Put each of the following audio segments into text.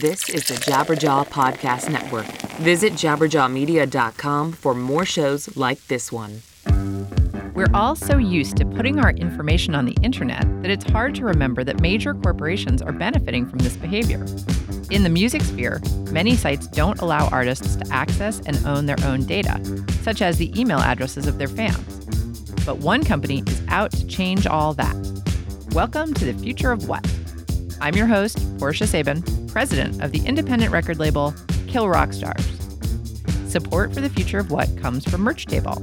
This is the Jabberjaw Podcast Network. Visit jabberjawmedia.com for more shows like this one. We're all so used to putting our information on the internet that it's hard to remember that major corporations are benefiting from this behavior. In the music sphere, many sites don't allow artists to access and own their own data, such as the email addresses of their fans. But one company is out to change all that. Welcome to the future of what? I'm your host, Portia Sabin, president of the independent record label Kill Rock Stars. Support for the future of what comes from Merch Table.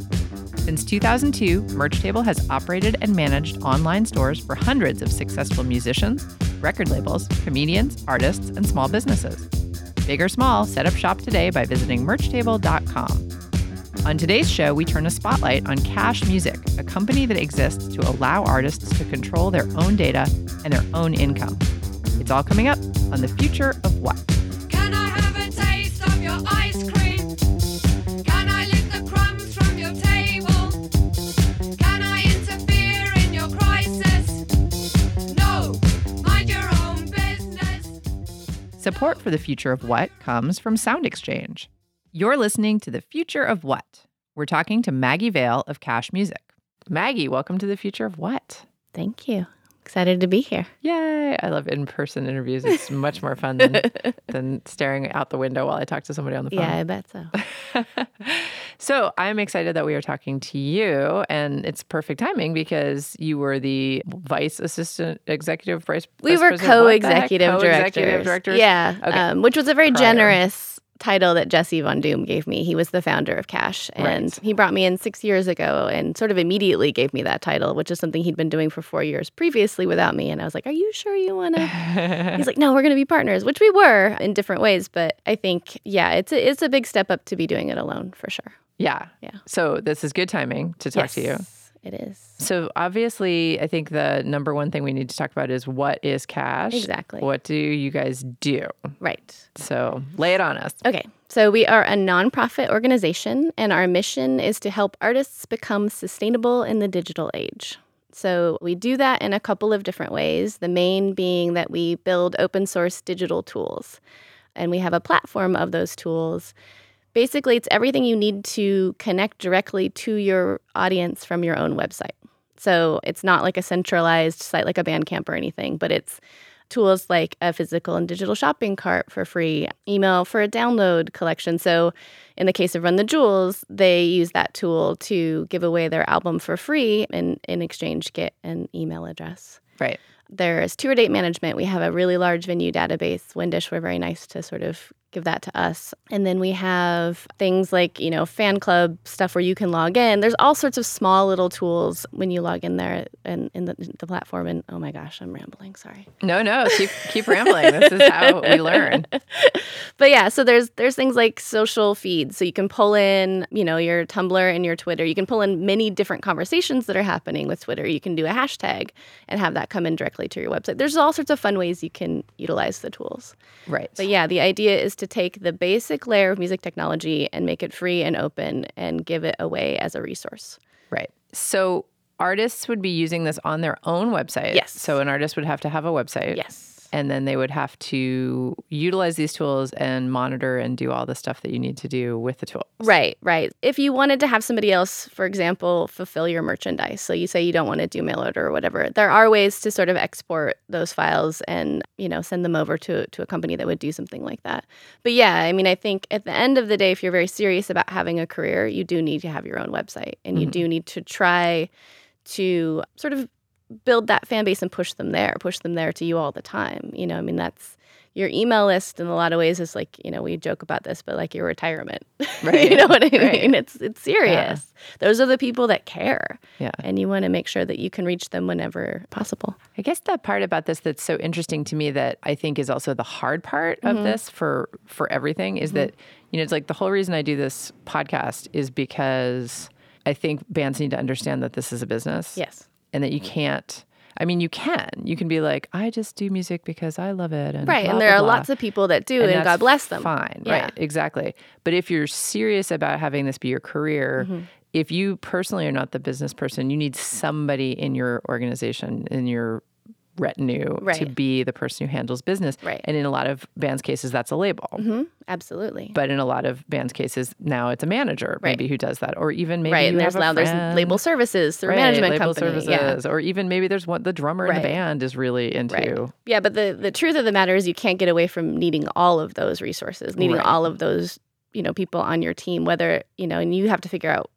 Since 2002, Merch Table has operated and managed online stores for hundreds of successful musicians, record labels, comedians, artists, and small businesses. Big or small, set up shop today by visiting merchtable.com. On today's show, we turn a spotlight on Cash Music, a company that exists to allow artists to control their own data and their own income. It's all coming up on the future of what? Can I have a taste of your ice cream? Can I lick the crumbs from your table? Can I interfere in your crisis? No, mind your own business. Support for the future of what comes from Sound Exchange. You're listening to the future of what? We're talking to Maggie Vail of Cash Music. Maggie, welcome to the future of what? Thank you. Excited to be here. Yay! I love in-person interviews. It's much more fun than, than staring out the window while I talk to somebody on the phone. Yeah, I bet so. so I'm excited that we are talking to you, and it's perfect timing because you were the vice assistant executive vice. We vice were president- what the heck? co-executive directors. Co-executive directors. directors. Yeah, Okay. um, which was a very Prior. generous title that Jesse Von Doom gave me. He was the founder of Cash, and Right. he brought me in six years ago, and sort of immediately gave me that title, which is something he'd been doing for four years previously without me. And I was like, "Are you sure you want to?" He's like, "No, we're going to be partners," which we were in different ways, but I think, yeah, it's a, it's a big step up to be doing it alone for sure. yeah. Yeah. So this is good timing to talk to you. It is So obviously, I think the number one thing we need to talk about is what is cash. Exactly. What do you guys do? right. So lay it on us. Okay, so we are a nonprofit organization, and our mission is to help artists become sustainable in the digital age. So we do that in a couple of different ways, the main being that we build open source digital tools, and we have a platform of those tools. Basically, it's everything you need to connect directly to your audience from your own website. So it's not like a centralized site like a Bandcamp or anything, but it's tools like a physical and digital shopping cart for free, email for a download collection. So, in the case of Run the Jewels, they use that tool to give away their album for free and in exchange get an email address. Right. There's tour date management. We have a really large venue database. Windish were very nice to sort of give that to us. And then we have things like, you know, fan club stuff where you can log in. There's all sorts of small little tools when you log in there and in the, the platform. And oh my gosh, I'm rambling. Sorry. No, no, keep keep rambling. This is how we learn. but yeah, so there's there's things like social feeds. So you can pull in, you know, your Tumblr and your Twitter. You can pull in many different conversations that are happening with Twitter. You can do a hashtag and have that come in directly to your website. There's all sorts of fun ways you can utilize the tools. Right. But yeah, the idea is to take the basic layer of music technology and make it free and open and give it away as a resource. Right. So artists would be using this on their own website. Yes. So an artist would have to have a website. Yes. And then they would have to utilize these tools and monitor and do all the stuff that you need to do with the tools. Right, right. If you wanted to have somebody else, for example, fulfill your merchandise, so you say you don't want to do mail order or whatever, there are ways to sort of export those files and you know send them over to to a company that would do something like that. But yeah, I mean, I think at the end of the day, if you're very serious about having a career, you do need to have your own website, and you Mhm. do need to try to sort of build that fan base and push them there, push them there to you all the time. You know, I mean, that's your email list in a lot of ways is like, you know, we joke about this, but like your retirement. Right. you know what I mean? Right. It's it's serious. Those are the people that care. Yeah. And you want to make sure that you can reach them whenever possible. I guess the part about this that's so interesting to me that I think is also the hard part of Mm-hmm. this for for everything is that you know it's like the whole reason I do this podcast is because I think bands need to understand that this is a business. Yes. And that you can't I mean you can. You can be like I just do music because I love it and Right. blah, and there blah, are blah. lots of people that do, and, that's God bless them. Fine, Yeah. right? Exactly. But if you're serious about having this be your career, Mm-hmm. if you personally are not the business person, you need somebody in your organization, in your retinue to be the person who handles business. Right. And in a lot of bands' cases, that's a label. hmm Absolutely. But in a lot of bands' cases, now it's a manager Right. maybe who does that, or even maybe right. there's now there's label services through Right, management label company. services, Yeah. or even maybe there's one the drummer in the band is really into. Right. Yeah, but the the truth of the matter is you can't get away from needing all of those resources, needing Right. all of those, you know, people on your team, whether, you know, and you have to figure out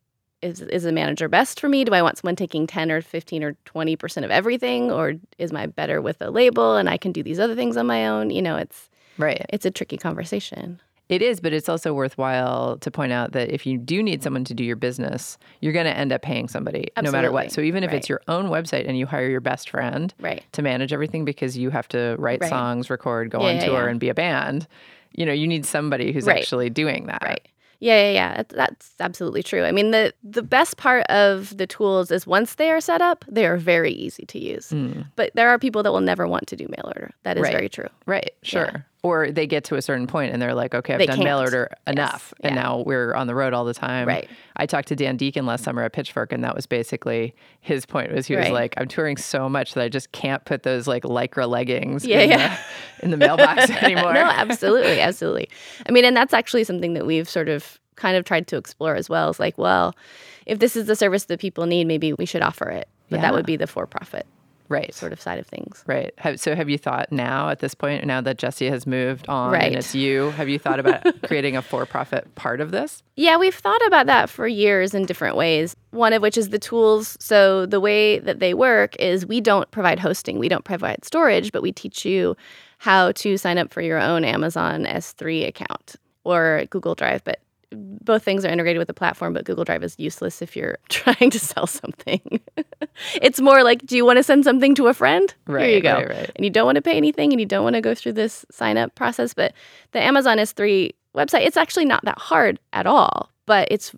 is is a manager best for me? Do I want someone taking 10 or 15 or 20% of everything or is my better with a label and I can do these other things on my own? You know, it's Right. it's a tricky conversation. It is, but it's also worthwhile to point out that if you do need someone to do your business, you're going to end up paying somebody no matter what. So even if it's your own website and you hire your best friend Right. to manage everything because you have to write Right. songs, record, go Yeah, on yeah, tour, yeah. and be a band, you know, you need somebody who's Right. actually doing that. Right. Yeah, yeah, yeah. That's absolutely true. I mean, the the best part of the tools is once they are set up, they are very easy to use. Mm. But there are people that will never want to do mail order. That is Right. very true. Right, sure. Or they get to a certain point and they're like, okay, I've They done mail can't. order Yes, enough. And now we're on the road all the time. Right. I talked to Dan Deacon last summer at Pitchfork, and that was basically his point was he was Right. like, I'm touring so much that I just can't put those like lycra leggings Yeah, in, yeah. The, in the mailbox anymore. no, absolutely, absolutely. I mean, and that's actually something that we've sort of kind of tried to explore as well. Is like, well, if this is the service that people need, maybe we should offer it. But Yeah. that would be the for-profit right. sort of side of things. Right. Have, so have you thought now at this point, now that Jesse has moved on Right. and it's you, have you thought about creating a for-profit part of this? Yeah, we've thought about that for years in different ways. One of which is the tools. So, the way that they work is we don't provide hosting, we don't provide storage, but we teach you how to sign up for your own Amazon S3 account or Google Drive. But both things are integrated with the platform, but Google Drive is useless if you're trying to sell something. it's more like, do you want to send something to a friend? Here you go. right, right. And you don't want to pay anything and you don't want to go through this sign up process. But the Amazon S3 website, it's actually not that hard at all, but it's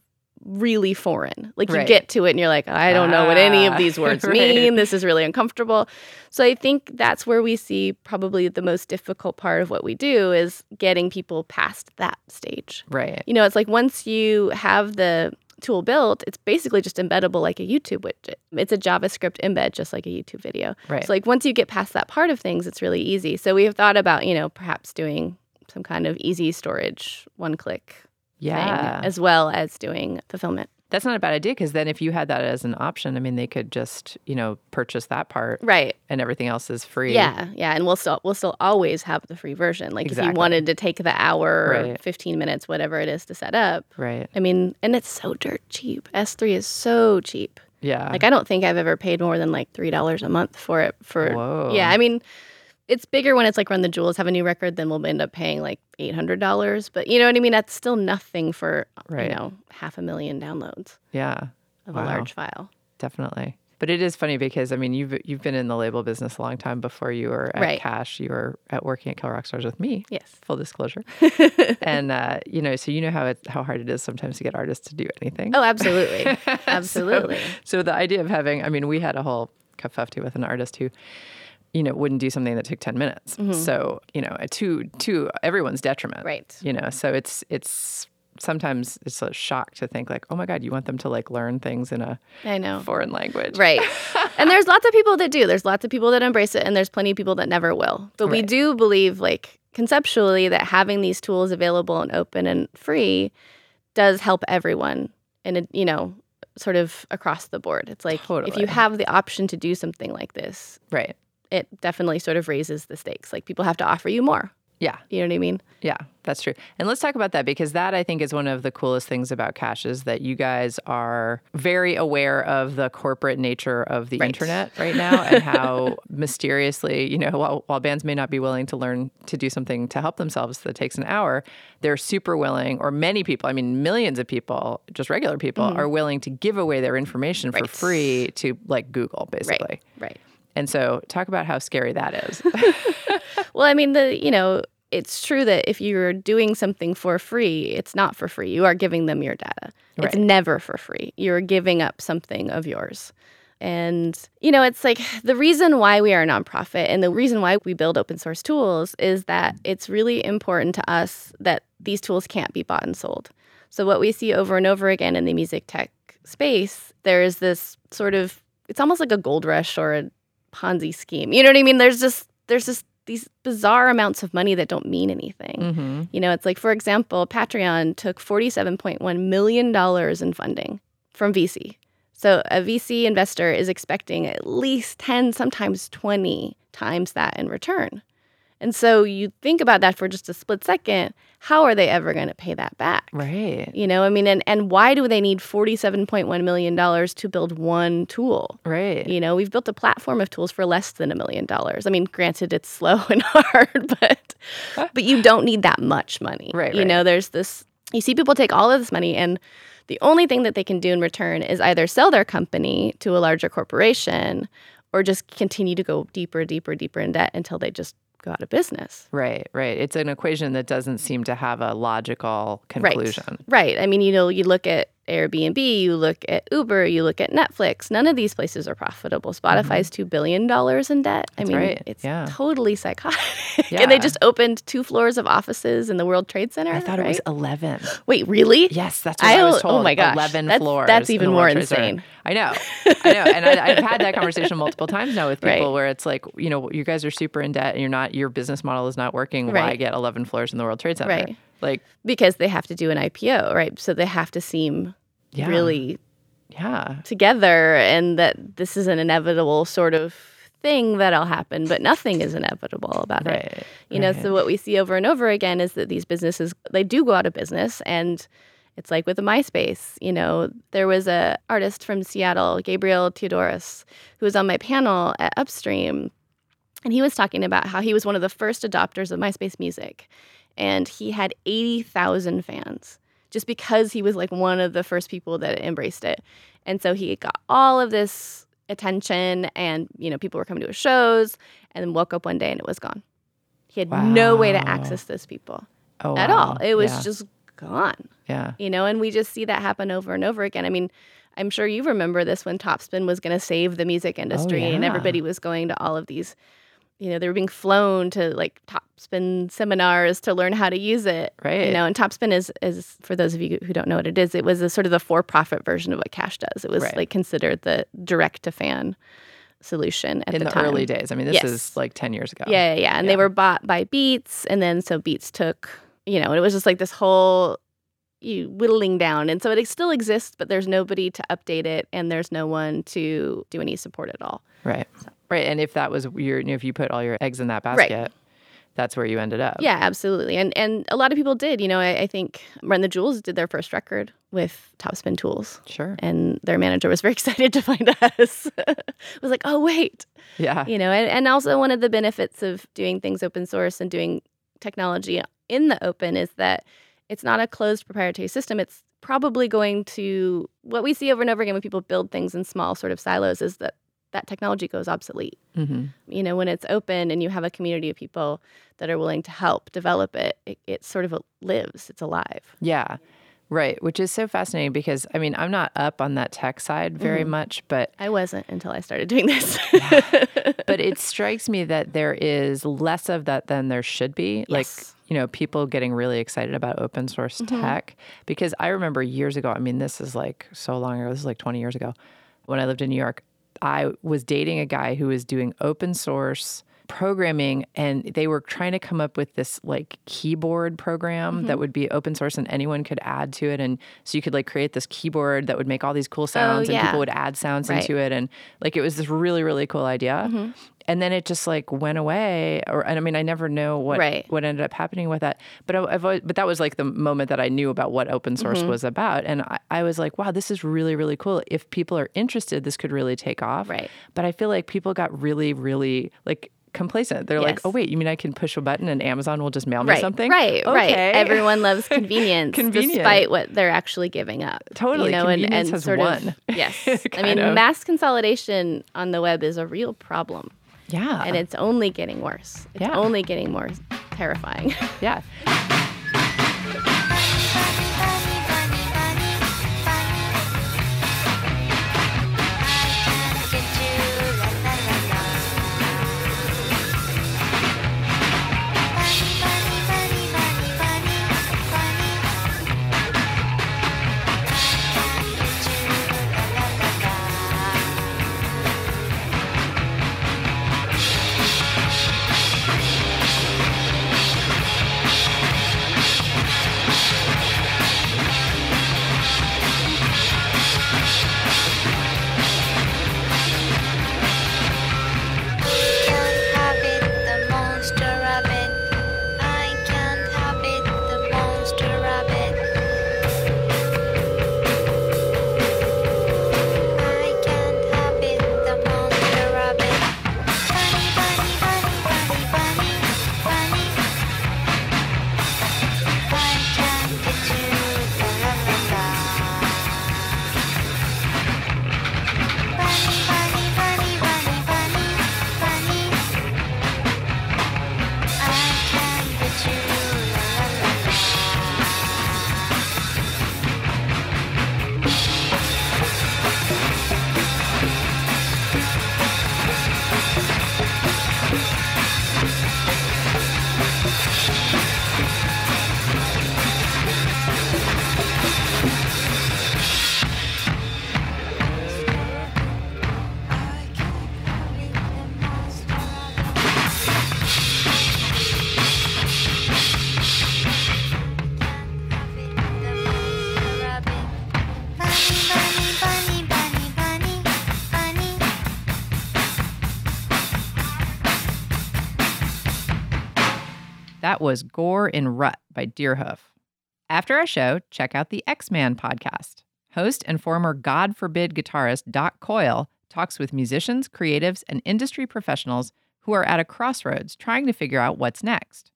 really foreign. Like you get to it and you're like, I don't know what any Ah, of these words right. mean. This is really uncomfortable. So I think that's where we see probably the most difficult part of what we do is getting people past that stage. Right. You know, it's like once you have the tool built, it's basically just embeddable like a YouTube widget. It's a JavaScript embed, just like a YouTube video. Right. So, like, once you get past that part of things, it's really easy. So, we have thought about, you know, perhaps doing some kind of easy storage, one click Yeah. as well as doing fulfillment. That's not a bad idea because then if you had that as an option, I mean, they could just, you know, purchase that part Right. and everything else is free. Yeah. Yeah. And we'll still we'll still always have the free version. Like if you wanted to take the hour or Right. 15 minutes, whatever it is to set up. Right. I mean, and it's so dirt cheap. S3 is so cheap. Yeah. Like I don't think I've ever paid more than like three dollars a month for it. For Whoa. yeah, I mean, it's bigger when it's like Run the Jewels have a new record, then we'll end up paying like eight hundred dollars. But you know what I mean? That's still nothing for Right. you know half a million downloads yeah. of Wow. a large file. Definitely. But it is funny because I mean you've you've been in the label business a long time before you were at Right. Cash. You were at working at Kill Rock Stars with me. Yes. Full disclosure. and uh, you know, so you know how it how hard it is sometimes to get artists to do anything. Oh, absolutely, absolutely. So the idea of having, I mean, we had a whole kafufti with an artist who, you know, wouldn't do something that took 10 minutes. So, you know, to to everyone's detriment. Mm-hmm. Right. You know, so it's it's sometimes it's a shock to think like, oh my God, you want them to like learn things in a I know. foreign language. Right. and there's lots of people that do. There's lots of people that embrace it, and there's plenty of people that never will. But we do believe, like, conceptually, that having these tools available and open and free does help everyone and, it- you know, sort of across the board. It's like if you have the option to do something like this, Right. It definitely sort of raises the stakes. Like, people have to offer you more. Yeah. You know what I mean? Yeah, that's true. And let's talk about that because that I think is one of the coolest things about Cash is that you guys are very aware of the corporate nature of the Right. internet right now and how mysteriously, you know, while, while bands may not be willing to learn to do something to help themselves that takes an hour, they're super willing, or many people, I mean, millions of people, just regular people, are willing to give away their information for Mm-hmm. Free to like Google, basically. Right. Right. And so talk about how scary that is. Well, I mean, the you know, it's true that if you're doing something for free, it's not for free. You are giving them your data. It's never for free. You're giving up something of yours. And, you know, it's like the reason why we are a nonprofit and the reason why we build open source tools is that it's really important to us that these tools can't be bought and sold. So, what we see over and over again in the music tech space, there is this sort of, it's almost like a gold rush or a Ponzi scheme. You know what I mean? There's just there's just these bizarre amounts of money that don't mean anything. Mm-hmm. You know, it's like for example, Patreon took $47.1 million in funding from VC. So a VC investor is expecting at least 10, sometimes 20 times that in return. And so you think about that for just a split second, how are they ever going to pay that back? Right. You know, I mean, and, and why do they need $47.1 million to build one tool? Right. You know, we've built a platform of tools for less than a million dollars. I mean, granted, it's slow and hard, but but you don't need that much money. Right, You right. know, there's this. You see people take all of this money, and the only thing that they can do in return is either sell their company to a larger corporation, or just continue to go deeper, deeper, deeper in debt until they just go out of business. Right, right. It's an equation that doesn't seem to have a logical conclusion. Right. right. I mean, you know, you look at Airbnb, you look at Uber, you look at Netflix. None of these places are profitable. Spotify's $2 billion in debt. I Mm-hmm. That's mean, right. it's Yeah. totally psychotic. Yeah. and they just opened two floors of offices in the World Trade Center. I thought it was 11. Wait, really? Yes, that's what I, I was told. oh my gosh. 11 That's- floors. that's even more World Trade Center. insane. I know. I know. And I, I've had that conversation multiple times now with people Right. where it's like, you know, you guys are super in debt and you're not, your business model is not working. Why Right. get 11 floors in the World Trade Center? Right. Like, Because they have to do an IPO, right? So they have to seem yeah. really Yeah. together and that this is an inevitable sort of thing that'll happen, but nothing is inevitable about it. Right. You know, so what we see over and over again is that these businesses they do go out of business and it's like with the MySpace, you know, there was a artist from Seattle, Gabriel Teodros, who was on my panel at Upstream and he was talking about how he was one of the first adopters of MySpace music and he had 80,000 fans just because he was like one of the first people that embraced it. And so he got all of this attention and, you know, people were coming to his shows and then woke up one day and it was gone. He had no way to access those people oh, at wow. all. It was yeah. just gone, yeah. you know, and we just see that happen over and over again. I mean, I'm sure you remember this when Topspin was going to save the music oh, industry and yeah. everybody was going to all of these, you know, they were being flown to like Topspin seminars to learn how to use it. Right. You know, and Topspin is, is for those of you who don't know what it is, it was a sort of the for profit version of what Cash does. It was Right. like considered the direct to fan solution at In the, time. early days. I mean, this Yes. is like 10 years ago. Yeah, yeah, yeah. And Yeah. they were bought by Beats, and then so Beats took, you know, and it was just like this whole you whittling down, and so it still exists, but there's nobody to update it, and there's no one to do any support at all. Right. Right. And if that was your, if you put all your eggs in that Right. basket, that's where you ended up. Yeah, absolutely. And and a lot of people did. You know, I, I think Run the Jewels did their first record with Topspin Tools. Sure. And their manager was very excited to find us. was like, oh wait, Yeah. you know and, and also one of the benefits of doing things open source and doing technology in the open is that it's not a closed proprietary system it's probably going to what we see over and over again when people build things in small sort of silos is that that technology goes obsolete hmm you know when it's open and you have a community of people that are willing to help develop it it, it sort of lives it's alive Yeah. Right. Which is so fascinating because, I mean, I'm not up on that tech side very Mm-hmm. much, but i wasn't until i started doing this but it strikes me that there is less of that than there should be. Like, you know, people getting really excited about open source Mm-hmm. tech. Because I remember years ago, I mean, this is like so long ago, this is like 20 years ago, when I lived in New York, I was dating a guy who was doing open source programming and they were trying to come up with this like keyboard program Mm-hmm. that would be open source and anyone could add to it and so you could like create this keyboard that would make all these cool sounds and Oh, yeah. people would add sounds Right. Mm-hmm. into it and like it was this really really cool idea and then it just like went away or and i mean i never know what Right. what ended up happening with that but I, I've always, but that was like the moment that i knew about what open source Mm-hmm. was about and I, I was like wow this is really really cool if people are interested this could really take off Right. but i feel like people got really really like complacent they're like oh wait you mean i can push a button and amazon will just mail me right something right right Okay. everyone loves convenience Convenient. despite what they're actually giving up Totally. you know and, Convenience and has sort won. of yes i mean of. mass consolidation on the web is a real problem yeah and it's only getting worse it's Yeah. only getting more terrifying yeah was Gore in Rut by Deerhoof. After our show, check out the X Man podcast. Host and former God Forbid guitarist Doc Coyle talks with musicians, creatives, and industry professionals who are at a crossroads trying to figure out what's next.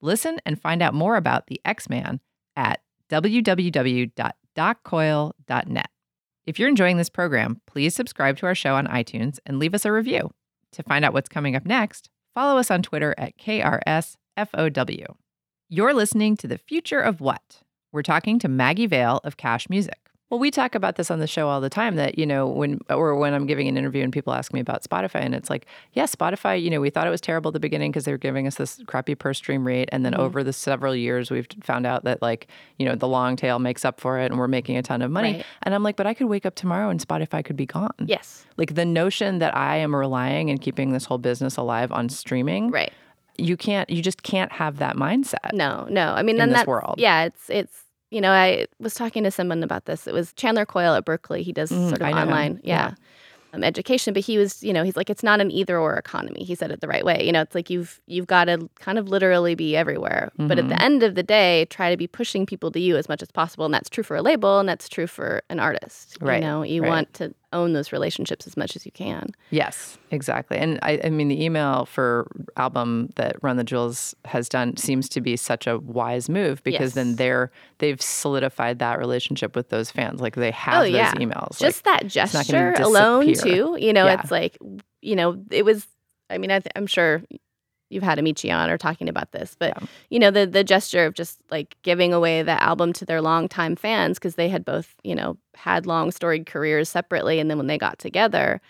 Listen and find out more about the X Man at www.doccoyle.net. If you're enjoying this program, please subscribe to our show on iTunes and leave us a review. To find out what's coming up next, follow us on Twitter at KRSFOW. You're listening to The Future of What? We're talking to Maggie Vail of Cash Music. Well, we talk about this on the show all the time that, you know, when or when I'm giving an interview and people ask me about Spotify and it's like, yeah, Spotify, you know, we thought it was terrible at the beginning because they were giving us this crappy per stream rate and then Mm-hmm. over the several years we've found out that like, you know, the long tail makes up for it and we're making a ton of money. Right. And I'm like, but I could wake up tomorrow and Spotify could be gone. Yes. Like the notion that I am relying and keeping this whole business alive on streaming, Right. You can't you just can't have that mindset. No, no. I mean, in then this world. Yeah, it's it's. You know, I was talking to someone about this. It was Chandler Coyle at Berklee. He does Mm, sort of online, Yeah. yeah, Um, education. But he was, you know, he's like, it's not an either or economy. He said it the right way. You know, it's like you've you've got to kind of literally be everywhere. But at the end of the day, try to be pushing people to you as much as possible, and that's true for a label, and that's true for an artist. Right, You know, you right. want to own those relationships as much as you can. Yes, exactly. And I, I mean, the email for album that Run the Jewels has done seems to be such a wise move because then Yes. they're they've solidified that relationship with those fans. Like they have oh, those emails. Oh, Just like, that gesture alone, too. You know, Yeah. it's like, you know, it was. I mean, I th- I'm sure you've had Amaechi on or talking about this, but Yeah. you know, the the gesture of just like giving away the album to their longtime fans because they had both, you know, had long storied careers separately, and then when they got together,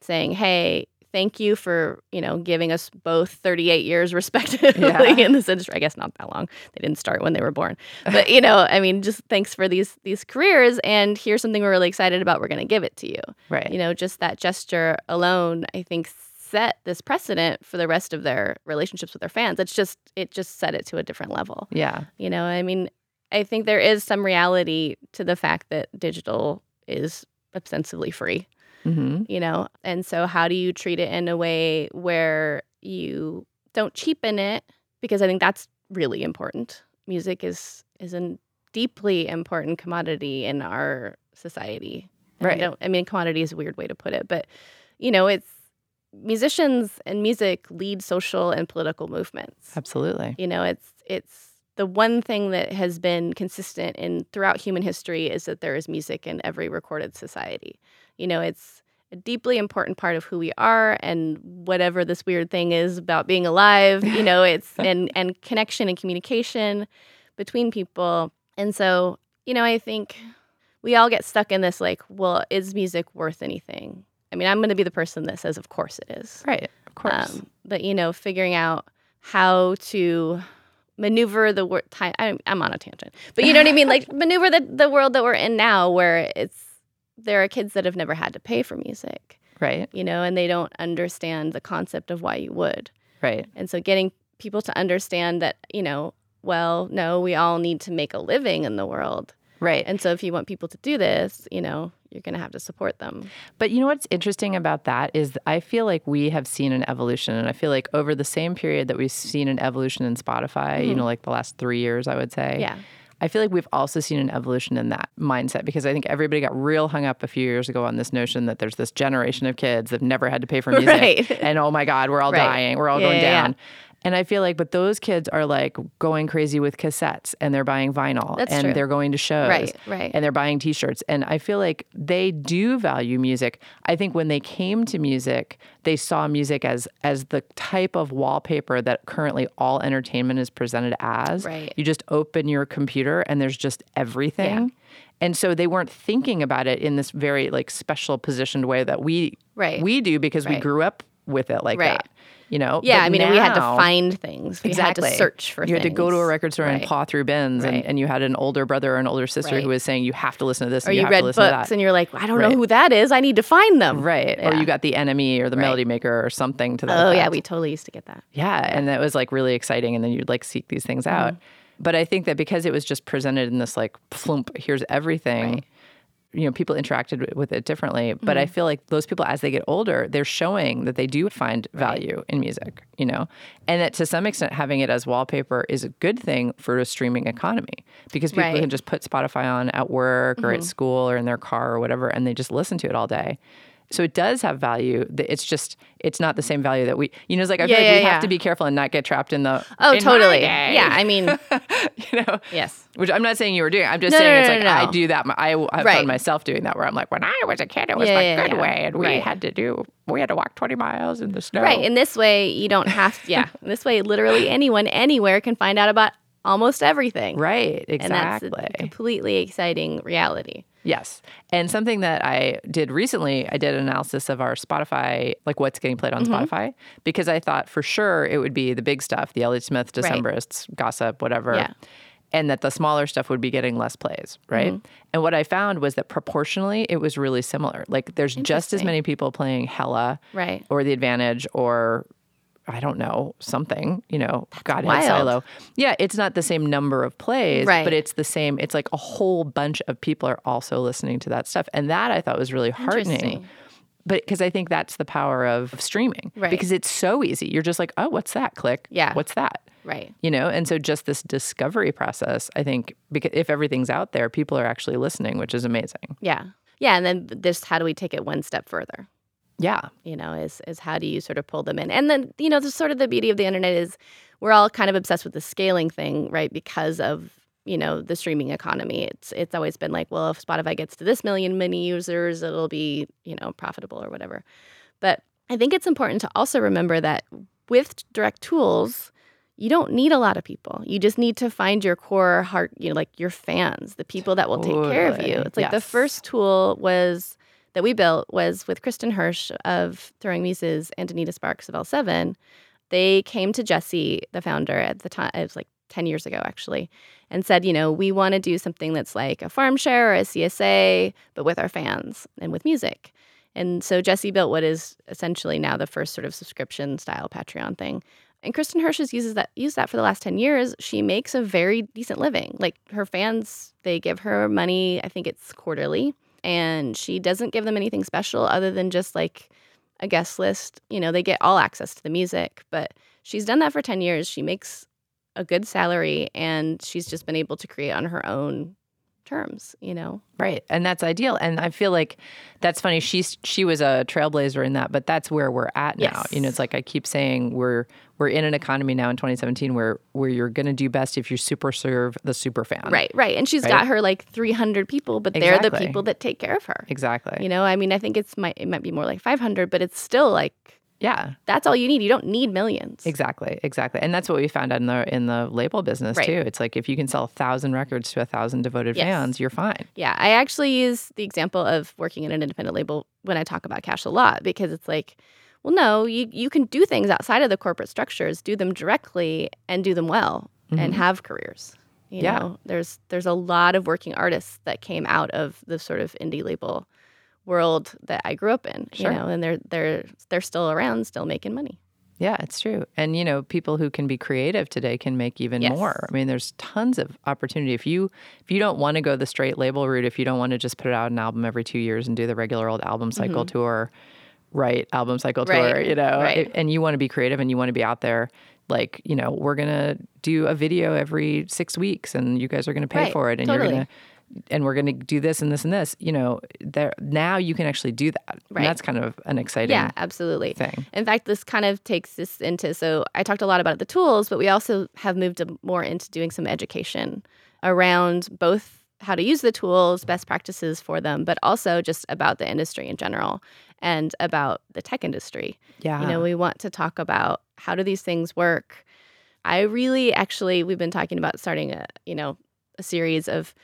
saying, "Hey." Thank you for you know giving us both 38 years respectively Yeah. in this industry. I guess not that long. They didn't start when they were born, but you know, I mean, just thanks for these these careers. And here's something we're really excited about. We're going to give it to you. right. You know, just that gesture alone, I think, set this precedent for the rest of their relationships with their fans. It's just it just set it to a different level. yeah. You know, I mean, I think there is some reality to the fact that digital is ostensibly free hmm you know and so how do you treat it in a way where you don't cheapen it because i think that's really important music is is a deeply important commodity in our society Right. I, I mean commodity is a weird way to put it but you know it's musicians and music lead social and political movements. Absolutely. you know it's it's the one thing that has been consistent in throughout human history is that there is music in every recorded society. You know it's a deeply important part of who we are and whatever this weird thing is about being alive you know it's and and connection and communication between people. And so you know i think we all get stuck in this like well is music worth anything i mean i'm going to be the person that says of course it is Right. Of course. um, but you know, figuring out how to maneuver the world. Time- I'm, I'm on a tangent, but you know what I mean. Like maneuver the the world that we're in now, where it's there are kids that have never had to pay for music, right. you know, and they don't understand the concept of why you would. Right. And so, getting people to understand that, you know, well, no, we all need to make a living in the world. Right. And so, if you want people to do this, you know, you're going to have to support them. But you know what's interesting about that is I feel like we have seen an evolution. And I feel like over the same period that we've seen an evolution in Spotify, you know, like the last three years, I would say. Mm-hmm. Yeah. I feel like we've also seen an evolution in that mindset because I think everybody got real hung up a few years ago on this notion that there's this generation of kids that never had to pay for music. Right. And oh my God, we're all Right. dying. We're all Yeah, going yeah, yeah. And I feel like, but those kids are like going crazy with cassettes and they're buying vinyl That's and true. they're going to shows Right, right. and they're buying t-shirts. And I feel like they do value music. I think when they came to music, they saw music as as the type of wallpaper that currently all entertainment is presented as. Right. You just open your computer and there's just everything. Yeah. And so they weren't thinking about it in this very like special positioned way that we Right. we do because we grew up with it like Right. that. You know? Yeah, But I mean, we had to find things. We Exactly. had to search for things. You things. had to go to a record store and paw through bins, and, Right. and you had an older brother or an older sister Right. who was saying, You have to listen to this, Or and you, you have read to listen to books that. and you're like, I don't Right. know who that is. I need to find them. Right. Or you got the NME or the Right. melody maker or something to that. Oh, yeah. We totally used to get that. Yeah, and that was like really exciting. And then you'd like seek these things out. Mm-hmm. But I think that because it was just presented in this like flump, here's everything, Right. You know people interacted with it differently but i mm. feel like those people as they get older they're showing that they do find value in music you know? And that to some extent having it as wallpaper is a good thing for a streaming economy because people Right. can just put spotify on at work or at mm-hmm. school or in their car or whatever and they just listen to it all day so it does have value. It's just it's not the same value that we you know it's like I feel Yeah, like we yeah, have to be careful and not get trapped in the Oh, "In totally. day," Yeah, I mean, you know yes. which I'm not saying you were doing. I'm just No, saying no, it's no, like no, I do that. I have Right. found myself doing that where I'm like, when I was a kid, it was Yeah, the yeah, good yeah. way, and we Right. had to do we had to walk 20 miles in the snow. Right. In this way, you don't have yeah. In this way, literally anyone, anywhere can find out about almost everything. right. And that's Exactly. a completely exciting reality. Yes. And something that I did recently, I did an analysis of our Spotify, like what's getting played on Mm-hmm. Spotify, because I thought for sure it would be the big stuff, the Elliott Smith, Right. Decemberists, gossip, whatever. Yeah. And that the smaller stuff would be getting less plays, right? Mm-hmm. And what I found was that proportionally it was really similar. Like there's just as many people playing Hella Right. or The Advantage or I don't know, something, you know, Godhead wild. Silo. Yeah, it's not the same number of plays, Right. but it's the same. It's like a whole bunch of people are also listening to that stuff. And that I thought was really heartening. But because I think that's the power of streaming. Right. Because it's so easy. You're just like, oh, what's that? Click. Yeah. What's that? Right. You know, and so just this discovery process, I think, because if everything's out there, people are actually listening, which is amazing. Yeah. Yeah. And then this, how do we take it one step further? Yeah. you know is is how do you sort of pull them in? And then you know the sort of the beauty of the internet is we're all kind of obsessed with the scaling thing right because of you know the streaming economy. It's it's always been like well if spotify gets to this million mini users it'll be you know profitable or whatever. But i think it's important to also remember that with direct tools you don't need a lot of people. You just need to find your core heart you know like your fans the people that will take care of you. It's like the first tool was that we built was with Kristin Hersh of Throwing Muses and Donita Sparks of L7. They came to Jesse, the founder, at the time, it was like 10 years ago actually, and said, you know, we want to do something that's like a farm share or a CSA, but with our fans and with music. And so Jesse built what is essentially now the first sort of subscription style Patreon thing. And Kristin Hersh has uses that used that for the last 10 years. She makes a very decent living. Like her fans, they give her money, I think it's quarterly and she doesn't give them anything special other than just like a guest list. You know, they get all access to the music, but she's done that for 10 years. She makes a good salary and she's just been able to create on her own terms, you know. Right. And that's ideal. And I feel like that's funny. She's she was a trailblazer in that, but that's where we're at now. Yes. You know, it's like I keep saying we're we're in an economy now in 2017 where where you're gonna do best if you super serve the super fan. Right, right. And she's Right. got her like 300 people, but they're the people that take care of her. Exactly. You know, I mean, I think it's might it might be more like 500, but it's still like yeah. that's all you need. You don't need millions. Exactly, exactly, and that's what we found out in the in the label business Right. too. It's like if you can sell a thousand records to a thousand devoted Yes. fans, you're fine. Yeah, I actually use the example of working at an independent label when I talk about cash a lot because it's like, well, no, you you can do things outside of the corporate structures, do them directly and do them well and have careers. You Mm-hmm. Yeah. know, there's there's a lot of working artists that came out of the sort of indie label world that I grew up in, Sure. you know, and they're they're they're still around, still making money. Yeah, it's true. And you know, people who can be creative today can make even Yes. more. I mean, there's tons of opportunity. If you if you don't want to go the straight label route, if you don't want to just put out an album every 2 years and do the regular old album cycle tour, right, album cycle tour, Mm-hmm. You know, right. and you want to be creative and you want to be out there like, you know, we're going to do a video every 6 weeks and you guys are going to pay Right, for it and totally. you're going to and we're going to do this and this and this, you know, there now you can actually do that. Right. And that's kind of an exciting Yeah, absolutely. thing. In fact, this kind of takes this into so I talked a lot about the tools, but we also have moved more into doing some education around both how to use the tools, best practices for them, but also just about the industry in general and about the tech industry. Yeah. You know, we want to talk about how do these things work. I really actually we've been talking about starting a, you know, a series of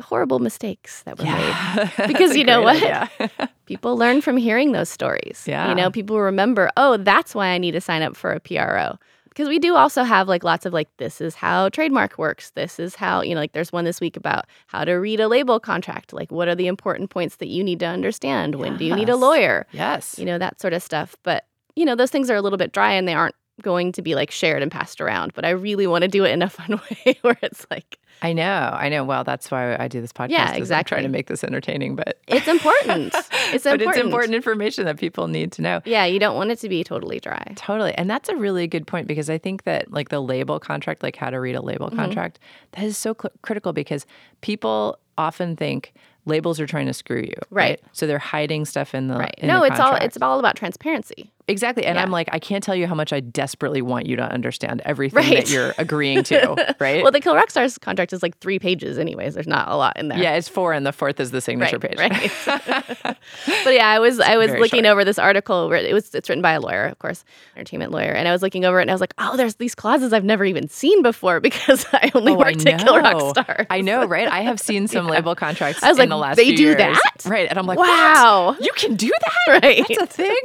horrible mistakes that were made. Because you know what? people learn from hearing those stories. Yeah. You know, people remember, oh, that's why I need to sign up for a PRO. Because we do also have like lots of like, this is how trademark works. This is how, you know, like there's one this week about how to read a label contract. Like, what are the important points that you need to understand? When do you need a lawyer? yes. You know, that sort of stuff. But, you know, those things are a little bit dry and they aren't going to be like shared and passed around, but I really want to do it in a fun way where it's like I know, I know. Well, that's why I do this podcast. Yeah, is I'm exactly. trying to make this entertaining, but it's important. It's but important. it's important information that people need to know. Yeah, you don't want it to be totally dry. Totally. And that's a really good point because I think that like the label contract, like how to read a label Mm-hmm. contract, that is so cl- critical because people often think labels are trying to screw you. Right. So they're hiding stuff in the Right. in No, the it's all it's all about transparency. Exactly. And Yeah. I'm like, I can't tell you how much I desperately want you to understand everything Right. that you're agreeing to. Right. Well, the Kill Rock Stars contract is like three pages, anyways. There's not a lot in there. yeah, it's four and the fourth is the signature right, page. Right. but yeah, I was I was Very looking short. over this article where it was it's written by a lawyer, of course, entertainment lawyer, and I was looking over it and I was like, oh, there's these clauses I've never even seen before because I only Oh, I worked at Kill Rock. Stars. I know, right? I have seen some label contracts I was in like, the last "They do years. that? Right. And I'm like, Wow. what? You can do that? Right. That's a thing?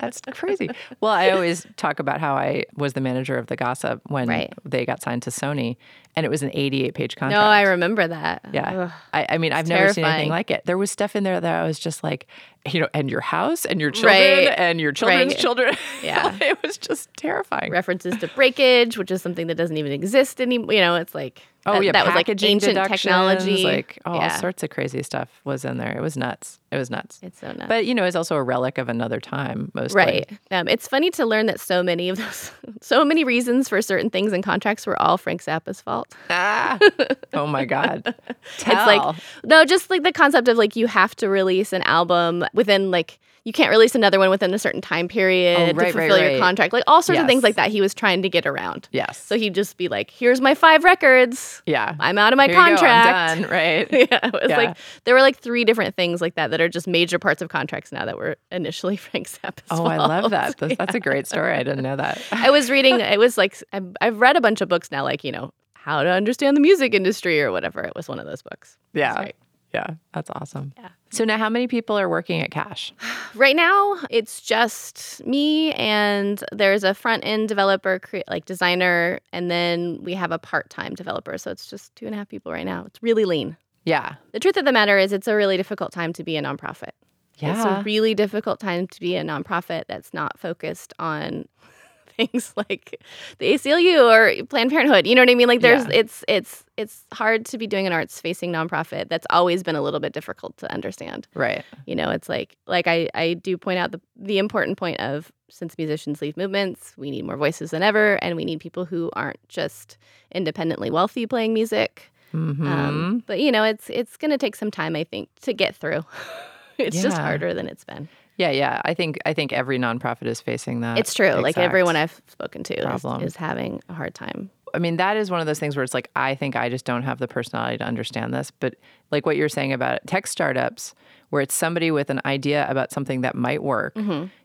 That's crazy. Well, I always talk about how I was the manager of the gossip when Right. they got signed to Sony and it was an 88 page contract. No, I remember that. Yeah. I, I mean, I've never seen anything like it. There was stuff in there that I was just like, you know, and your house and your children Right. and your children's Right. children. Yeah. it was just terrifying. References to breakage, which is something that doesn't even exist anymore. You know, it's like Oh that, yeah, that was like ancient technology. like all yeah. sorts of crazy stuff was in there. It was nuts. It was nuts. It's so nuts. But you know, it's also a relic of another time, mostly. Right. Um, it's funny to learn that so many of those, so many reasons for certain things in contracts were all Frank Zappa's fault. Ah. oh my God. Tell. It's like no, just like the concept of like you have to release an album within like you can't release another one within a certain time period Oh, to right, right, fulfill your contract. Like all sorts of things like that. He was trying to get around. yes. So he'd just be like, "Here's my five records. yeah. I'm out of my Here you go, I'm contract." done, right? yeah, it was Yeah. like there were like three different things like that that are just major parts of contracts now that were initially Frank Zappa's Oh, I love that. That's, that's a great story. I didn't know that. I was reading. It was like I've, I've read a bunch of books now, like you know how to understand the music industry or whatever. It was one of those books. Yeah. great. Yeah. That's awesome. Yeah. So now how many people are working at Cash? Right now, it's just me and there's a front end developer, cre- like designer, and then we have a part time developer. So it's just two and a half people right now. It's really lean. Yeah. The truth of the matter is, it's a really difficult time to be a nonprofit. Yeah. It's a really difficult time to be a nonprofit that's not focused on things like the ACLU or Planned Parenthood. You know what I mean? Like there's Yeah. it's it's it's hard to be doing an arts facing nonprofit. That's always been a little bit difficult to understand. Right. You know, it's like like I I do point out the the important point of since musicians leave movements, we need more voices than ever, and we need people who aren't just independently wealthy playing music. Mm-hmm. Um, but you know, it's it's going to take some time, I think, to get through. it's just harder than it's been. yeah. Yeah. I think I think every nonprofit is facing that. It's true. Like everyone I've spoken to is, is having a hard time. I mean, that is one of those things where it's like, I think I just don't have the personality to understand this. But like what you're saying about tech startups, where it's somebody with an idea about something that might work,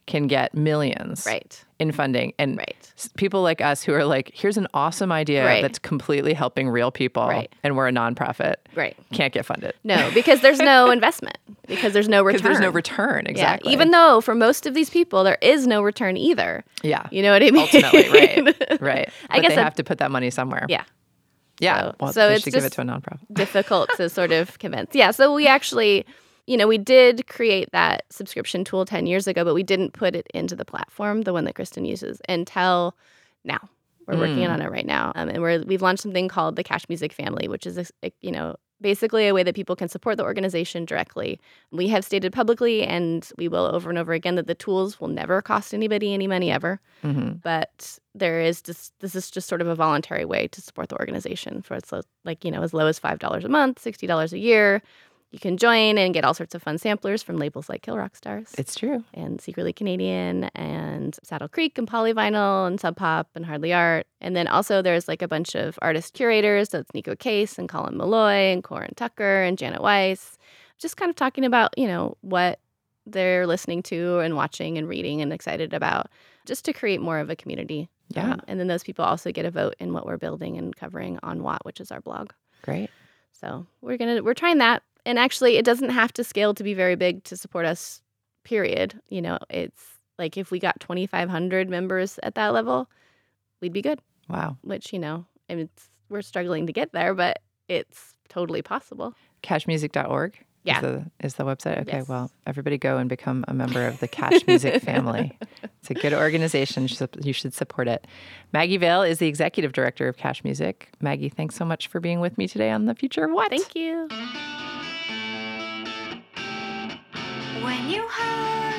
can get millions Mm-hmm. Right. in funding. And Right. people like us who are like, here's an awesome idea Right. that's completely helping real people, Right. and we're a nonprofit, Right. can't get funded. No, because there's no investment. Because there's no return. There's no return. Exactly. Yeah. Even though for most of these people there is no return either. yeah. You know what I mean? Ultimately, right. Right. I but guess they that- have to put that money somewhere. Yeah. Yeah. So- well, so it's give it to a nonprofit. difficult to sort of convince. Yeah, so we actually, you know, we did create that subscription tool 10 years ago, but we didn't put it into the platform, the one that Kristin uses, until now. We're working on it right now. Um, and we're, we've launched something called the Cash Music Family, which is, a, a- you know, basically a way that people can support the organization directly. We have stated publicly, and we will over and over again, that the tools will never cost anybody any money ever. Mhm. But there is just this is just sort of a voluntary way to support the organization for it's like you know as low as five dollars a month, sixty dollars a year. You can join and get all sorts of fun samplers from labels like Kill Rock Stars It's true. and Secretly Canadian and Saddle Creek and Polyvinyl and Sub Pop and Hardly Art. And then also there's like a bunch of artist curators. So it's Neko Case and Colin Meloy and Corin Tucker and Janet Weiss. Just kind of talking about, you know, what they're listening to and watching and reading and excited about just to create more of a community. Yeah. Um, and then those people also get a vote in what we're building and covering on Watt, which is our blog. Great. So we're gonna we're trying that, and actually, it doesn't have to scale to be very big to support us. Period. You know, it's like if we got twenty five hundred members at that level, we'd be good. Wow. Which you know, I mean, it's, we're struggling to get there, but it's totally possible. Cashmusic.org. Yeah. Is the, is the website? Okay, Yes. well, everybody go and become a member of the Cash Music family. It's a good organization. You should, you should support it. Maggie Vail is the executive director of Cash Music. Maggie, thanks so much for being with me today on The Future of What? Thank you. When you hung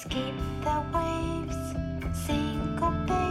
Skip the waves, syncopate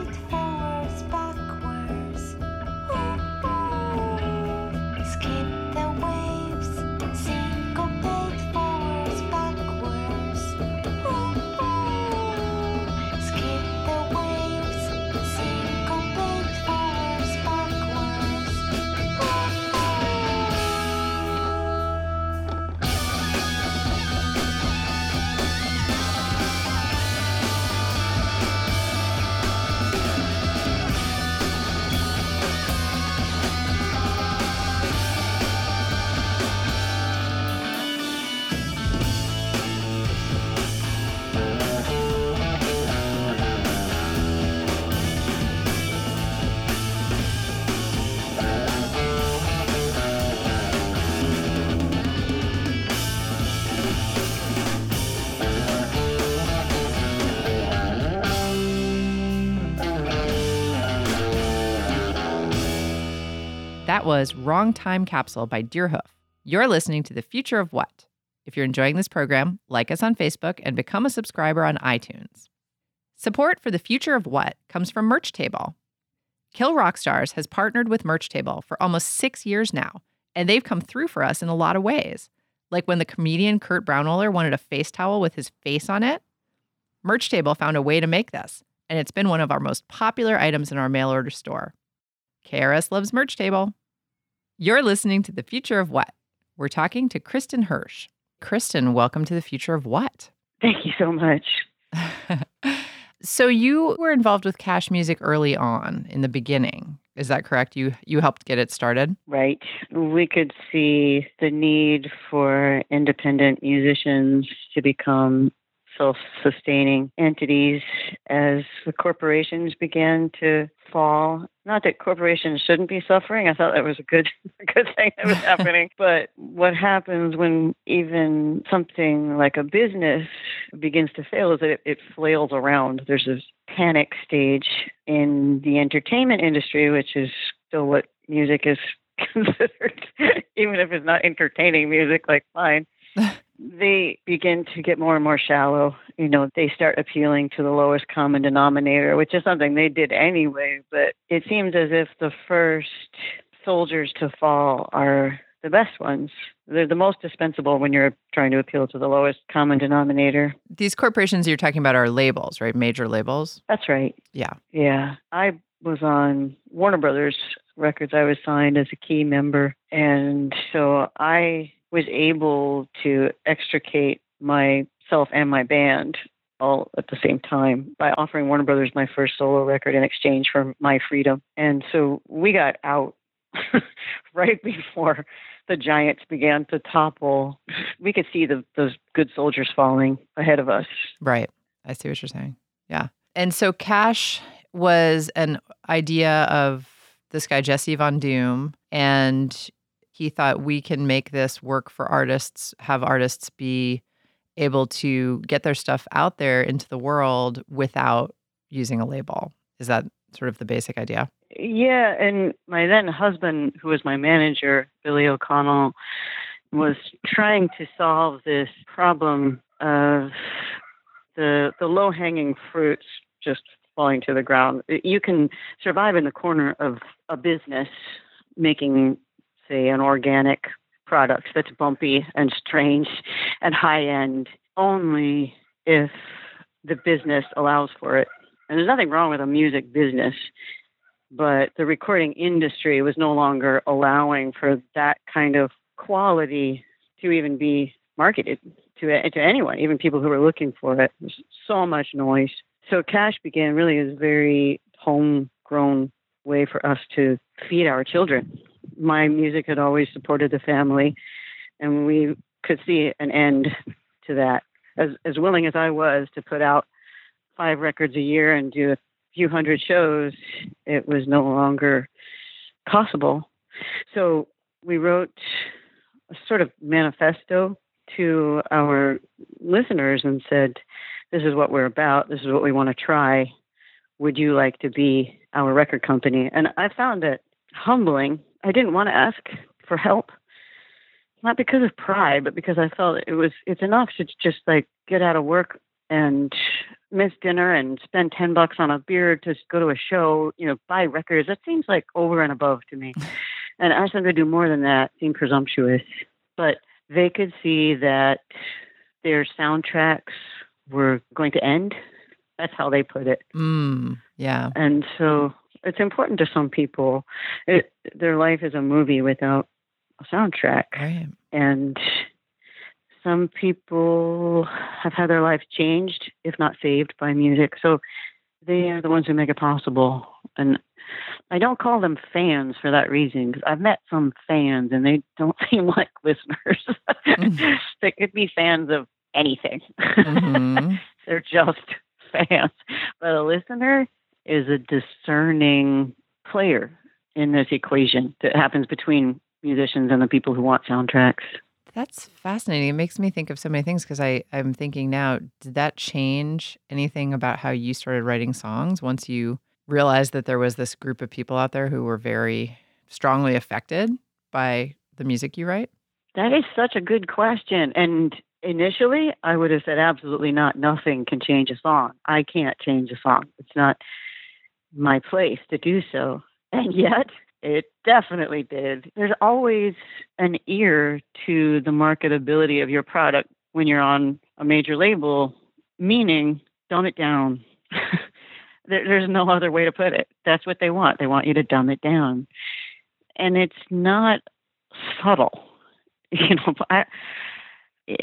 That was Wrong Time Capsule by Deerhoof. You're listening to The Future of What? If you're enjoying this program, like us on Facebook and become a subscriber on iTunes. Support for The Future of What comes from Merch Table. Kill Rock Stars has partnered with Merch Table for almost six years now, and they've come through for us in a lot of ways. Like when the comedian Kurt Braunohler wanted a face towel with his face on it, Merch Table found a way to make this, and it's been one of our most popular items in our mail order store. KRS loves Merch Table. You're listening to The Future of What? We're talking to Kristin Hersh. Kristin, welcome to The Future of What? Thank you so much. so you were involved with Cash Music early on in the beginning. Is that correct? You you helped get it started? Right. We could see the need for independent musicians to become self sustaining entities as the corporations began to fall. Not that corporations shouldn't be suffering. I thought that was a good a good thing that was happening. But what happens when even something like a business begins to fail is that it, it flails around. There's this panic stage in the entertainment industry, which is still what music is considered, even if it's not entertaining music like mine. They begin to get more and more shallow. You know, they start appealing to the lowest common denominator, which is something they did anyway. But it seems as if the first soldiers to fall are the best ones. They're the most dispensable when you're trying to appeal to the lowest common denominator. These corporations you're talking about are labels, right? Major labels. That's right. Yeah. Yeah. I was on Warner Brothers Records. I was signed as a key member. And so I was able to extricate myself and my band all at the same time by offering Warner Brothers my first solo record in exchange for my freedom. And so we got out right before the giants began to topple. We could see the, those good soldiers falling ahead of us. Right. I see what you're saying. Yeah. And so Cash was an idea of this guy, Jesse Von Doom, and he thought we can make this work for artists, have artists be able to get their stuff out there into the world without using a label. Is that sort of the basic idea? Yeah, and my then husband, who was my manager, Billy O'Connell, was trying to solve this problem of the the low hanging fruits just falling to the ground. You can survive in the corner of a business making, say, an organic product that's bumpy and strange and high end only if the business allows for it. And there's nothing wrong with a music business, but the recording industry was no longer allowing for that kind of quality to even be marketed to to anyone, even people who were looking for it. There's so much noise. So Cash began really is very homegrown way for us to feed our children. My music had always supported the family, and we could see an end to that. As as willing as I was to put out five records a year and do a few hundred shows, it was no longer possible. So we wrote a sort of manifesto to our listeners and said, This is what we're about. This is what we want to try. Would you like to be our record company? And I found it humbling. I didn't want to ask for help, not because of pride, but because I felt it was it's enough to just like get out of work and miss dinner and spend 10 bucks on a beer to go to a show, you know, buy records. That seems like over and above to me. and ask them to do more than that seemed presumptuous. But they could see that their soundtracks were going to end. That's how they put it. Mm, yeah. And so it's important to some people. It, their life is a movie without a soundtrack. Right. And some people have had their life changed, if not saved, by music. So they are the ones who make it possible. And I don't call them fans for that reason because I've met some fans and they don't seem like listeners. Mhm. they could be fans of anything. Mhm. They're just fans. But a listener is a discerning player in this equation that happens between musicians and the people who want soundtracks. That's fascinating. It makes me think of so many things because I I'm thinking now, did that change anything about how you started writing songs once you realized that there was this group of people out there who were very strongly affected by the music you write? That is such a good question. And initially, I would have said absolutely not. Nothing can change a song. I can't change a song. It's not my place to do so. And yet, it definitely did. There's always an ear to the marketability of your product when you're on a major label, meaning dumb it down. there, there's no other way to put it. That's what they want. They want you to dumb it down. And it's not subtle. You know, I,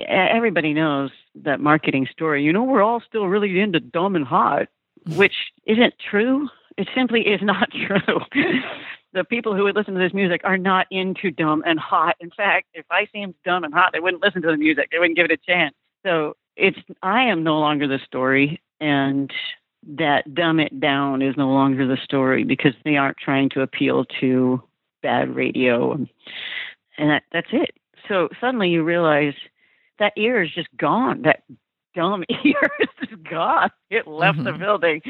everybody knows that marketing story. You know, we're all still really into dumb and hot, which isn't true. It simply is not true. the people who would listen to this music are not into dumb and hot. In fact, if I seemed dumb and hot, they wouldn't listen to the music. They wouldn't give it a chance. So it's I am no longer the story, and that dumb it down is no longer the story because they aren't trying to appeal to bad radio, and, that, that's it. So suddenly you realize that ear is just gone. That dumb ear is just gone. It left the Mhm. building,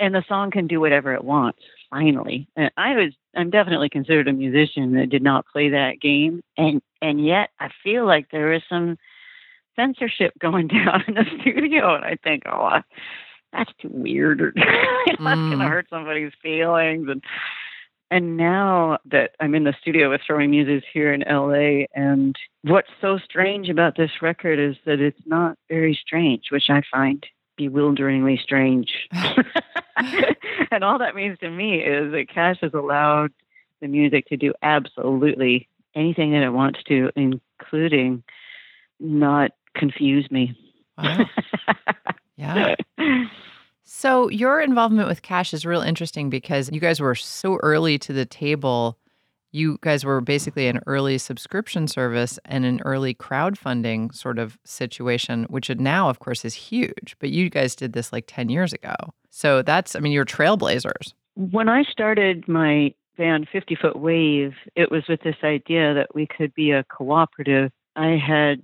and the song can do whatever it wants. Finally, and I was I'm definitely considered a musician that did not play that game, and and yet I feel like there is some censorship going down in the studio, and I think, oh, that's too weird, or that's Mm. gonna hurt somebody's feelings, and and now that I'm in the studio with Throwing Muses here in LA, and what's so strange about this record is that it's not very strange, which I find bewilderingly strange. and all that means to me is that Cash has allowed the music to do absolutely anything that it wants to, including not confuse me. Wow. Yeah. So your involvement with Cash is real interesting because you guys were so early to the table. You guys were basically an early subscription service and an early crowdfunding sort of situation, which now, of course, is huge. But you guys did this like 10 years ago. So that's, I mean, you're trailblazers. when I started my band 50 Foot Wave, it was with this idea that we could be a cooperative. I had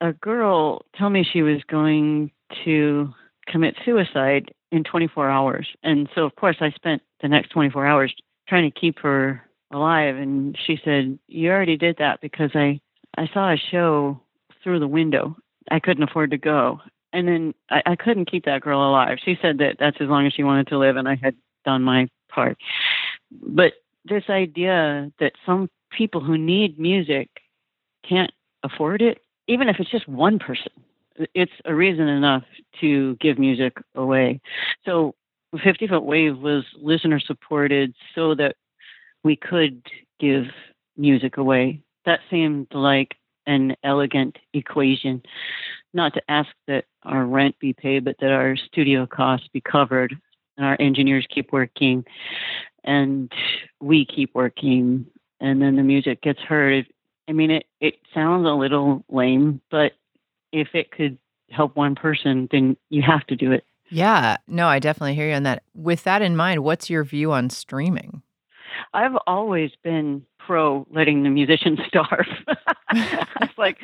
a girl tell me she was going to commit suicide in 24 hours. And so, of course, I spent the next 24 hours trying to keep her alive. And she said, You already did that because I, I saw a show through the window. I couldn't afford to go. And then I, I couldn't keep that girl alive. She said that that's as long as she wanted to live, and I had done my part. But this idea that some people who need music can't afford it, even if it's just one person, it's a reason enough to give music away. So 50 Foot Wave was listener supported so that we could give music away. That seemed like an elegant equation. Not to ask that our rent be paid, but that our studio costs be covered and our engineers keep working and we keep working and then the music gets heard. I mean it it sounds a little lame, but if it could help one person, then you have to do it. Yeah. No, I definitely hear you on that. With that in mind, what's your view on streaming? I've always been pro letting the musicians starve. it's like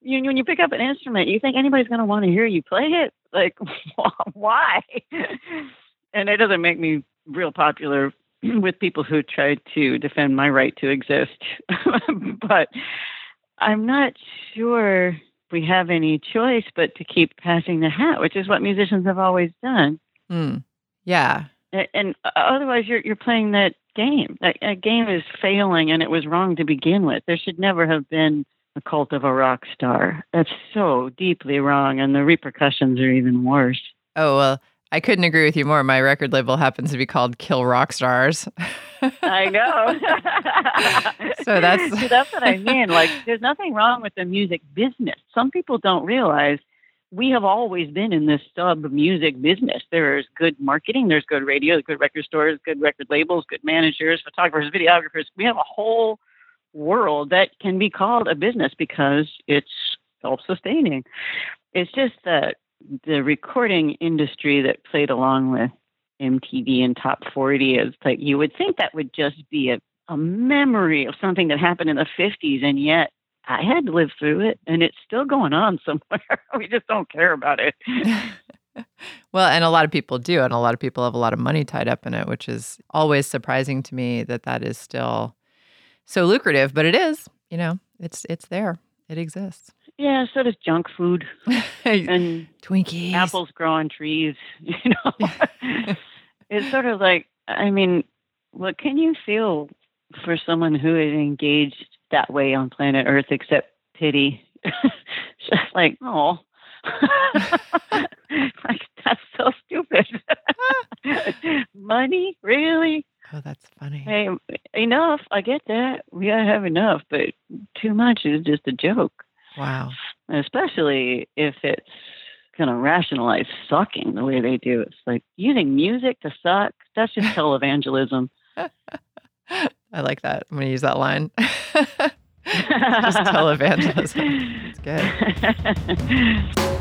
you, when you pick up an instrument, you think anybody's going to want to hear you play it? Like, why? And it doesn't make me real popular with people who try to defend my right to exist. but I'm not sure we have any choice but to keep passing the hat, which is what musicians have always done. Hmm. Yeah. And uh, otherwise, you're you're playing that game. That, that game is failing, and it was wrong to begin with. There should never have been a cult of a rock star. That's so deeply wrong, and the repercussions are even worse. Oh, well, I couldn't agree with you more. My record label happens to be called Kill Rock Stars. I know. So that's- See, that's what I mean. Like, there's nothing wrong with the music business. Some people don't realize we have always been in this sub music business. There's good marketing, there's good radio, good record stores, good record labels, good managers, photographers, videographers. We have a whole world that can be called a business because it's self sustaining. It's just that the recording industry that played along with MTV and Top 40 is like you would think that would just be a, a memory of something that happened in the 50s, and yet I had to live through it, and it's still going on somewhere. we just don't care about it. well, and a lot of people do, and a lot of people have a lot of money tied up in it, which is always surprising to me that that is still so lucrative. But it is, you know, it's it's there, it exists. Yeah, so does junk food and Twinkies, apples grow on trees. You know, it's sort of like I mean, what can you feel for someone who is engaged that way on planet Earth except pity? Just like, oh, like that's so stupid. Money, really? Oh, that's funny. Hey, enough. I get that. We gotta have enough, but too much is just a joke. Wow. Especially if it's gonna rationalize sucking the way they do. It's like using music to suck. That's just televangelism. I like that. I'm going to use that line. Just televangelism. It's good.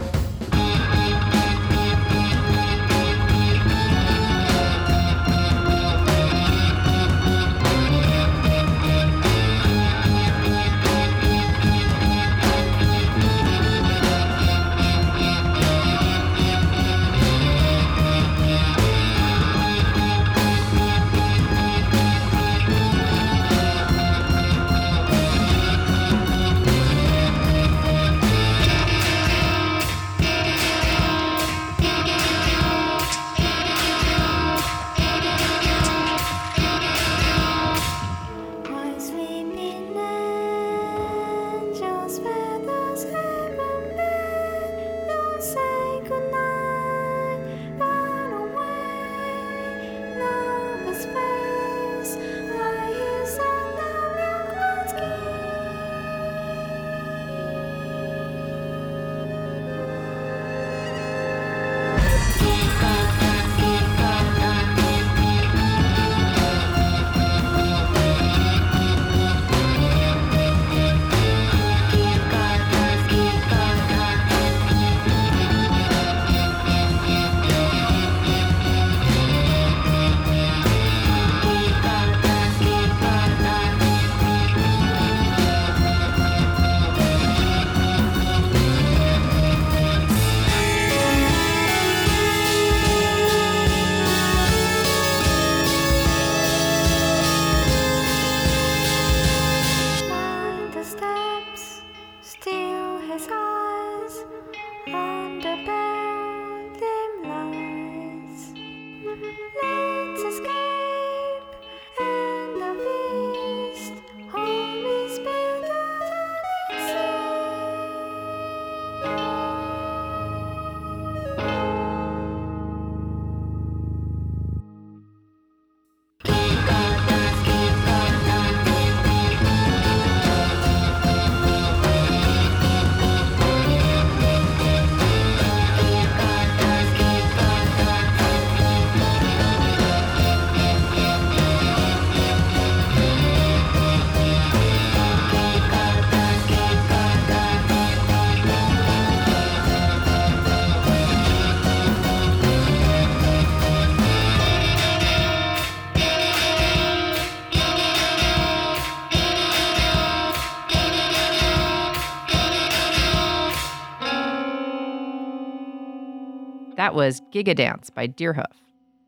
That was Giga Dance by Deerhoof.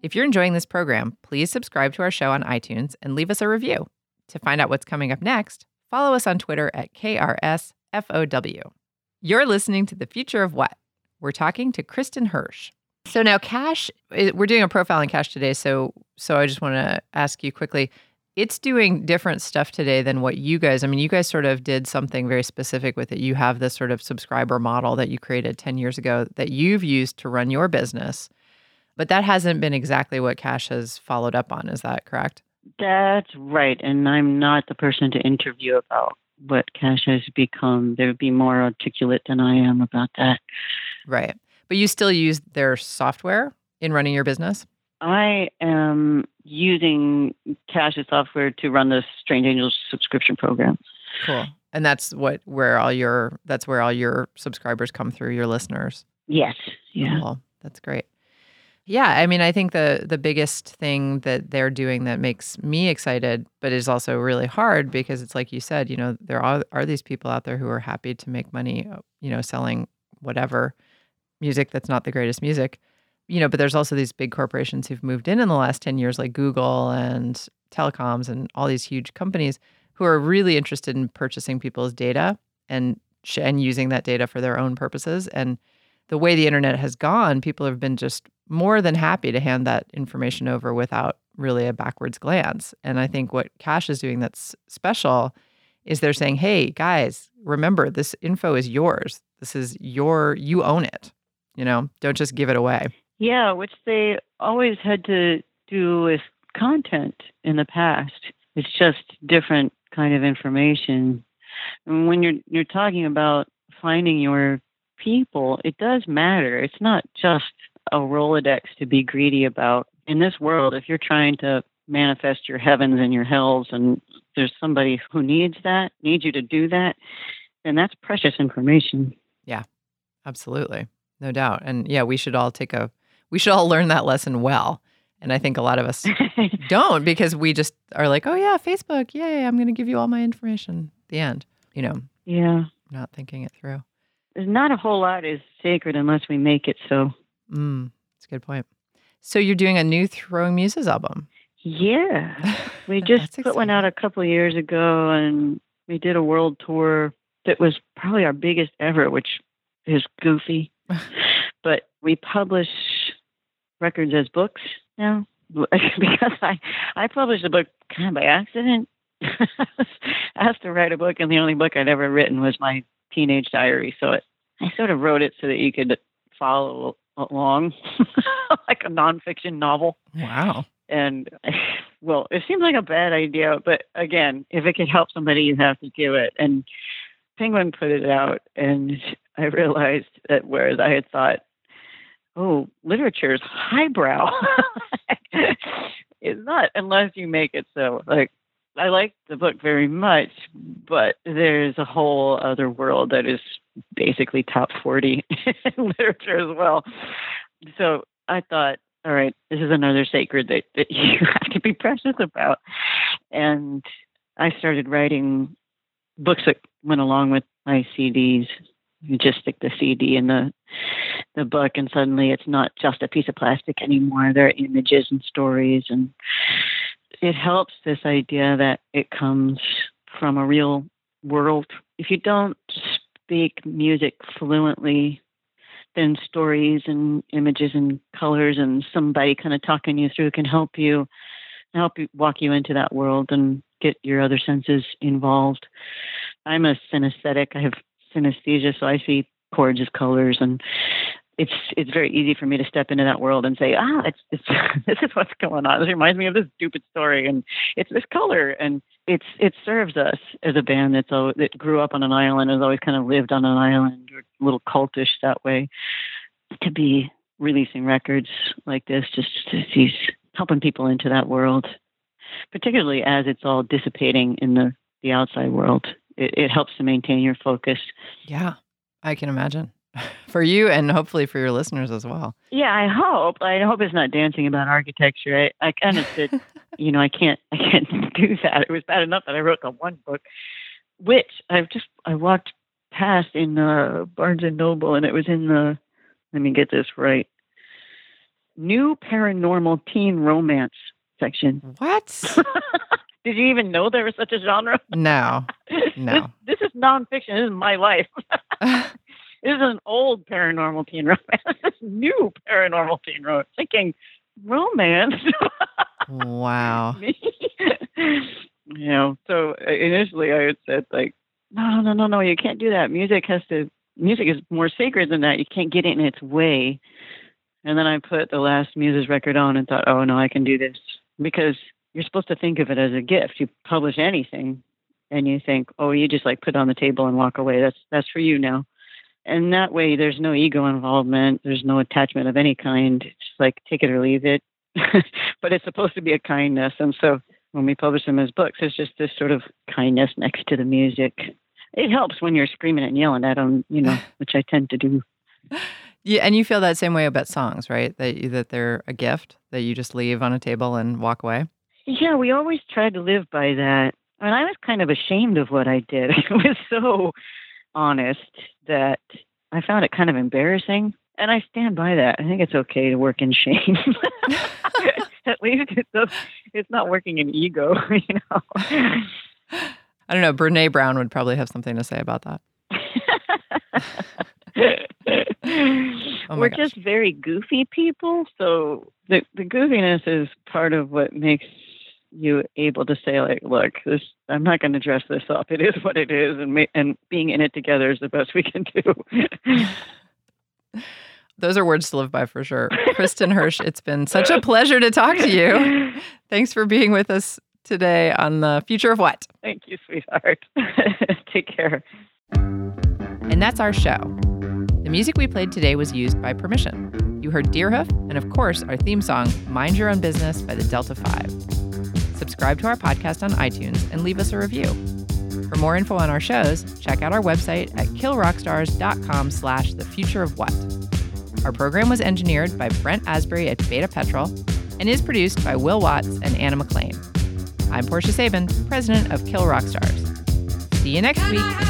If you're enjoying this program, please subscribe to our show on iTunes and leave us a review. To find out what's coming up next, follow us on Twitter at KRSFOW. You're listening to The Future of What? We're talking to Kristin Hersh. So now Cash, we're doing a profile in Cash today. So so I just want to ask you quickly. It's doing different stuff today than what you guys. I mean, you guys sort of did something very specific with it. You have this sort of subscriber model that you created 10 years ago that you've used to run your business. But that hasn't been exactly what Cash has followed up on. Is that correct? That's right. And I'm not the person to interview about what cash has become. They would be more articulate than I am about that. Right. But you still use their software in running your business? I am using Cash's software to run the Strange Angels subscription program. Cool. And that's what where all your that's where all your subscribers come through, your listeners. Yes. Yeah. Cool. That's great. Yeah, I mean, I think the the biggest thing that they're doing that makes me excited, but is also really hard because it's like you said, you know, there are are these people out there who are happy to make money, you know, selling whatever music that's not the greatest music, you know, but there's also these big corporations who've moved in in the last 10 years like Google and telecoms and all these huge companies who are really interested in purchasing people's data and and using that data for their own purposes and the way the internet has gone, people have been just more than happy to hand that information over without really a backwards glance. And I think what Cash is doing that's special is they're saying, hey, guys, remember, this info is yours. This is your, you own it. You know, don't just give it away. Yeah, which they always had to do with content in the past. It's just different kind of information. And when you're you're talking about finding your people, it does matter. It's not just a Rolodex to be greedy about. In this world, if you're trying to manifest your heavens and your hells and there's somebody who needs that, needs you to do that, then that's precious information. Yeah. Absolutely. No doubt. And yeah, we should all take a, we should all learn that lesson well. And I think a lot of us don't because we just are like, oh yeah, Facebook, yay, I'm going to give you all my information. The end. You know, yeah. not thinking it through. There's not a whole lot is sacred unless we make it so. Mm, that's a good point. So you're doing a new Throwing Muses album. Yeah. We just put one out a couple years ago and we did a world tour that was probably our biggest ever, which is goofy. but we publish records as books now because I I published a book kind of by accident. I've asked to write a book, and the only book I'd ever written was my teenage diary. So it, I sort of wrote it so that you could follow along, like a nonfiction novel. Wow. And well, it seems like a bad idea, but again, if it could help somebody, you have to do it. And Penguin put it out, and I realized that whereas I had thought, oh, literature is highbrow, it's not unless you make it so. Like, I like the book very much, but there's a whole other world that is basically top 40 in literature as well. So I thought, all right, this is another sacred that, that you have to be precious about. And I started writing books that went along with my CDs. You just stick the CD in the the book, and suddenly it's not just a piece of plastic anymore. There are images and stories, and it helps this idea that it comes from a real world. If you don't speak music fluently, then stories and images and colors and somebody kind of talking you through can help you help you walk you into that world and get your other senses involved. I'm a synesthetic. I have synesthesia, so I see chords as colors and it's it's very easy for me to step into that world and say, ah, it's, it's this is what's going on. This reminds me of this stupid story, and it's this color, and it's it serves us as a band that's that grew up on an island, has always kind of lived on an island, or a little cultish that way, to be releasing records like this, just to see helping people into that world, particularly as it's all dissipating in the the outside world. It, it helps to maintain your focus. Yeah, I can imagine. For you and hopefully for your listeners as well. Yeah, I hope. I hope it's not dancing about architecture. I, I kind of said, you know, I can't, I can't do that. It was bad enough that I wrote the one book, which I've just, I walked past in uh, Barnes and Noble, and it was in the, let me get this right, new paranormal teen romance section. What? Did you even know there was such a genre? No. No. This, this is nonfiction. This is my life. this is an old paranormal teen romance. This is new paranormal teen romance. Thinking romance. wow. you know, so uh, initially I had said like, no, no, no, no, you can't do that. Music has to. Music is more sacred than that. You can't get in its way. And then I put the last Muses record on and thought, oh no, I can do this because you're supposed to think of it as a gift. You publish anything, and you think, oh, you just like put it on the table and walk away. That's that's for you now. And that way, there's no ego involvement. There's no attachment of any kind. It's just like take it or leave it. but it's supposed to be a kindness. And so when we publish them as books, it's just this sort of kindness next to the music. It helps when you're screaming and yelling at them, you know, which I tend to do. Yeah, and you feel that same way about songs, right? That that they're a gift that you just leave on a table and walk away. Yeah, we always tried to live by that. And I was kind of ashamed of what I did. I was so honest that I found it kind of embarrassing. And I stand by that. I think it's okay to work in shame. At least it does, it's not working in ego, you know. I don't know. Brene Brown would probably have something to say about that. Oh We're gosh. just very goofy people. So the the goofiness is part of what makes you able to say like, look, this I'm not going to dress this up. It is what it is, and ma- and being in it together is the best we can do. Those are words to live by for sure. Kristin Hersh, it's been such a pleasure to talk to you. Thanks for being with us today on the future of what. Thank you, sweetheart. Take care. And that's our show. The music we played today was used by permission. You heard Deerhoof, and of course, our theme song, Mind Your Own Business by the Delta 5. Subscribe to our podcast on iTunes and leave us a review. For more info on our shows, check out our website at killrockstars.com slash the future of what. Our program was engineered by Brent Asbury at Beta Petrol and is produced by Will Watts and Anna McLean. I'm Portia Sabin, president of Kill Rock Stars. See you next Can week.